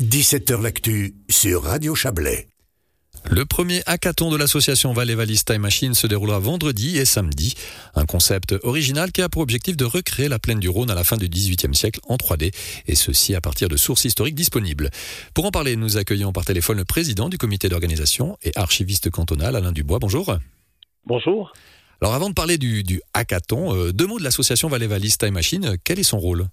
17h L'actu sur Radio Chablais. Le premier hackathon de l'association Valley Vallis Time Machine se déroulera vendredi et samedi. Un concept original qui a pour objectif de recréer la plaine du Rhône à la fin du XVIIIe siècle en 3D, et ceci à partir de sources historiques disponibles. Pour en parler, nous accueillons par téléphone le président du comité d'organisation et archiviste cantonal, Alain Dubois. Bonjour. Bonjour. Alors avant de parler du, hackathon, euh, deux mots de l'association Valley Vallis Time Machine. Quel est son rôle?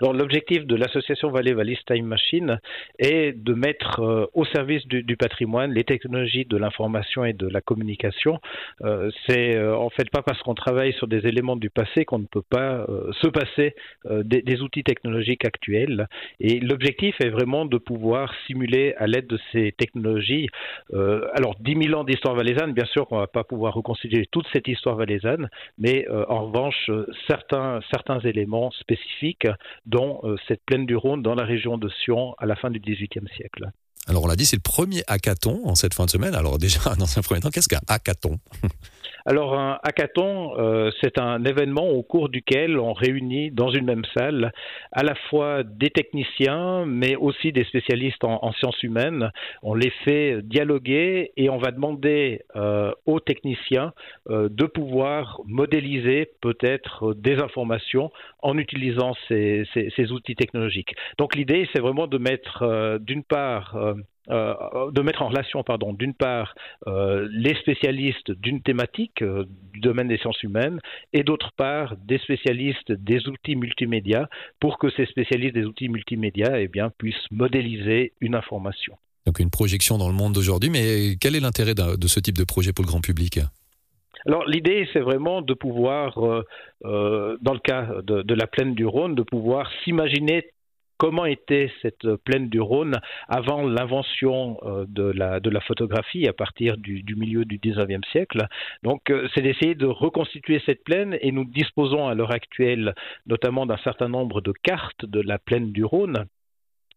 L'objectif de l'association Valley Vallis Time Machine est de mettre euh, au service du, patrimoine les technologies de l'information et de la communication. Euh, c'est euh, en fait pas parce qu'on travaille sur des éléments du passé qu'on ne peut pas se passer des, outils technologiques actuels. Et l'objectif est vraiment de pouvoir simuler à l'aide de ces technologies. alors 10 000 ans d'histoire valaisanne, bien sûr qu'on va pas pouvoir reconstituer toute cette histoire valaisanne, mais en revanche certains certains éléments spécifiques dont euh, cette plaine du Rhône dans la région de Sion à la fin du XVIIIe siècle. Alors on l'a dit, c'est le premier hackathon en cette fin de semaine. Alors déjà, dans un premier temps, qu'est-ce qu'un hackathon? Alors un hackathon, euh, c'est un événement au cours duquel on réunit dans une même salle à la fois des techniciens, mais aussi des spécialistes en, sciences humaines. On les fait dialoguer et on va demander euh, aux techniciens euh, de pouvoir modéliser peut-être des informations en utilisant ces, ces outils technologiques. Donc l'idée, c'est vraiment de mettre d'une part euh, de mettre en relation, pardon, d'une part euh, les spécialistes d'une thématique euh, du domaine des sciences humaines et d'autre part des spécialistes des outils multimédia pour que ces spécialistes des outils multimédia eh bien, puissent modéliser une information. Donc une projection dans le monde d'aujourd'hui, mais quel est l'intérêt de ce type de projet pour le grand public? Alors l'idée, c'est vraiment de pouvoir, dans le cas de, de, la plaine du Rhône, de pouvoir s'imaginer comment était cette plaine du Rhône avant l'invention euh, de la, photographie à partir du, du milieu du 19e siècle. Donc euh, c'est d'essayer de reconstituer cette plaine et nous disposons à l'heure actuelle notamment d'un certain nombre de cartes de la plaine du Rhône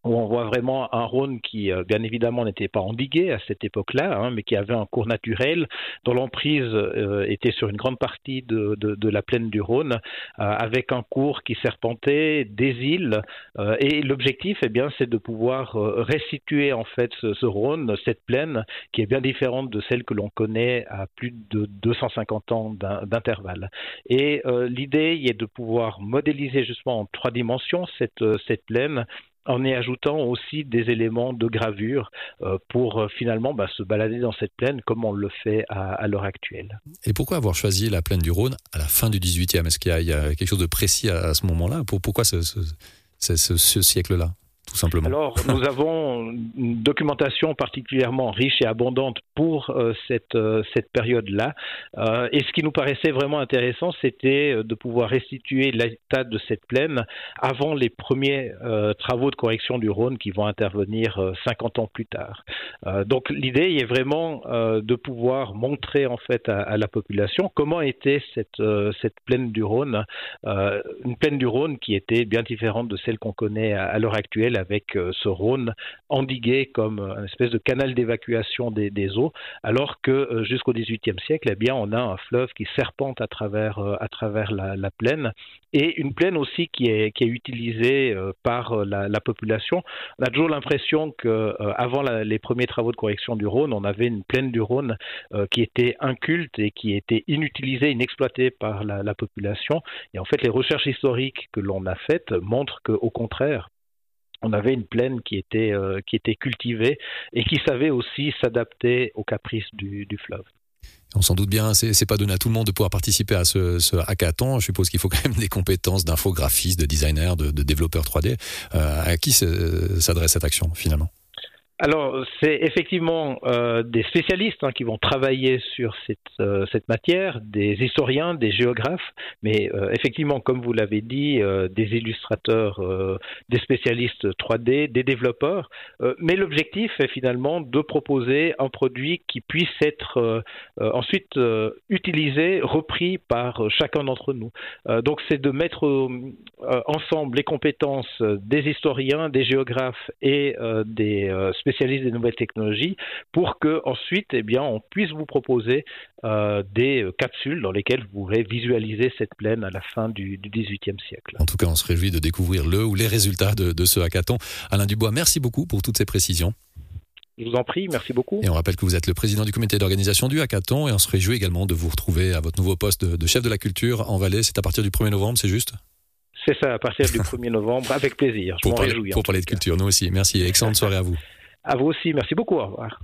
où on voit vraiment un Rhône qui, euh, bien évidemment, n'était pas endigué à cette époque-là, hein, mais qui avait un cours naturel, dont l'emprise euh, était sur une grande partie de, de, la plaine du Rhône, euh, avec un cours qui serpentait des îles. et l'objectif, eh bien, c'est de pouvoir restituer en fait ce, ce, Rhône, cette plaine, qui est bien différente de celle que l'on connaît à plus de 250 ans d'intervalle. Et l'idée est de pouvoir modéliser justement en trois dimensions cette, cette plaine en y ajoutant aussi des éléments de gravure euh, pour euh, finalement bah, se balader dans cette plaine comme on le fait à, l'heure actuelle. Et pourquoi avoir choisi la plaine du Rhône à la fin du 18e Est-ce qu'il y, a quelque chose de précis à, ce moment-là? Pourquoi ce siècle-là? Simplement Alors, nous avons une documentation particulièrement riche et abondante pour euh, cette, euh, cette période-là. Euh, et ce qui nous paraissait vraiment intéressant, c'était de pouvoir restituer l'état de cette plaine avant les premiers travaux de correction du Rhône qui vont intervenir 50 ans plus tard. donc, l'idée est vraiment de pouvoir montrer en fait à, la population comment était cette, cette plaine du Rhône, une plaine du Rhône qui était bien différente de celle qu'on connaît à, à l'heure actuelle avec euh, ce Rhône endigué comme une espèce de canal d'évacuation des, eaux, alors que euh, jusqu'au XVIIIe siècle, eh bien, on a un fleuve qui serpente à travers, euh, la, plaine et une plaine aussi qui est, utilisée par la, population. On a toujours l'impression que avant les premiers travaux de correction du Rhône, on avait une plaine du Rhône qui était inculte et qui était inutilisée, inexploitée par la population. Et en fait, les recherches historiques que l'on a faites montrent qu'au contraire, on avait une plaine qui était, euh, qui était cultivée et qui savait aussi s'adapter aux caprices du, fleuve. On s'en doute bien, c'est pas donné à tout le monde de pouvoir participer à ce, ce hackathon. Je suppose qu'il faut quand même des compétences d'infographiste, de designer, de, de développeur 3D. Euh, à qui s'adresse cette action finalement? Alors, c'est effectivement euh, des spécialistes hein, qui vont travailler sur cette, euh, cette, matière, des historiens, des géographes, mais euh, effectivement, comme vous l'avez dit, euh, des illustrateurs, euh, des spécialistes 3D, des développeurs. mais l'objectif est finalement de proposer un produit qui puisse être ensuite utilisé, repris par chacun d'entre nous. donc, c'est de mettre ensemble les compétences des historiens, des géographes et des spécialistes spécialistes des nouvelles technologies, pour que ensuite, eh bien, on puisse vous proposer des capsules dans lesquelles vous pourrez visualiser cette plaine à la fin du, XVIIIe siècle. En tout cas, on se réjouit de découvrir le ou les résultats de, de ce hackathon. Alain Dubois, merci beaucoup pour toutes ces précisions. Je vous en prie, merci beaucoup. Et on rappelle que vous êtes le président du comité d'organisation du hackathon et on se réjouit également de vous retrouver à votre nouveau poste de, chef de la culture en Valais. C'est à partir du 1er novembre, c'est juste? C'est ça, à partir du 1er novembre, avec plaisir. Je pour, parler, pour parler de culture, nous aussi. Merci excellente soirée à vous. À vous aussi, merci beaucoup. Au revoir.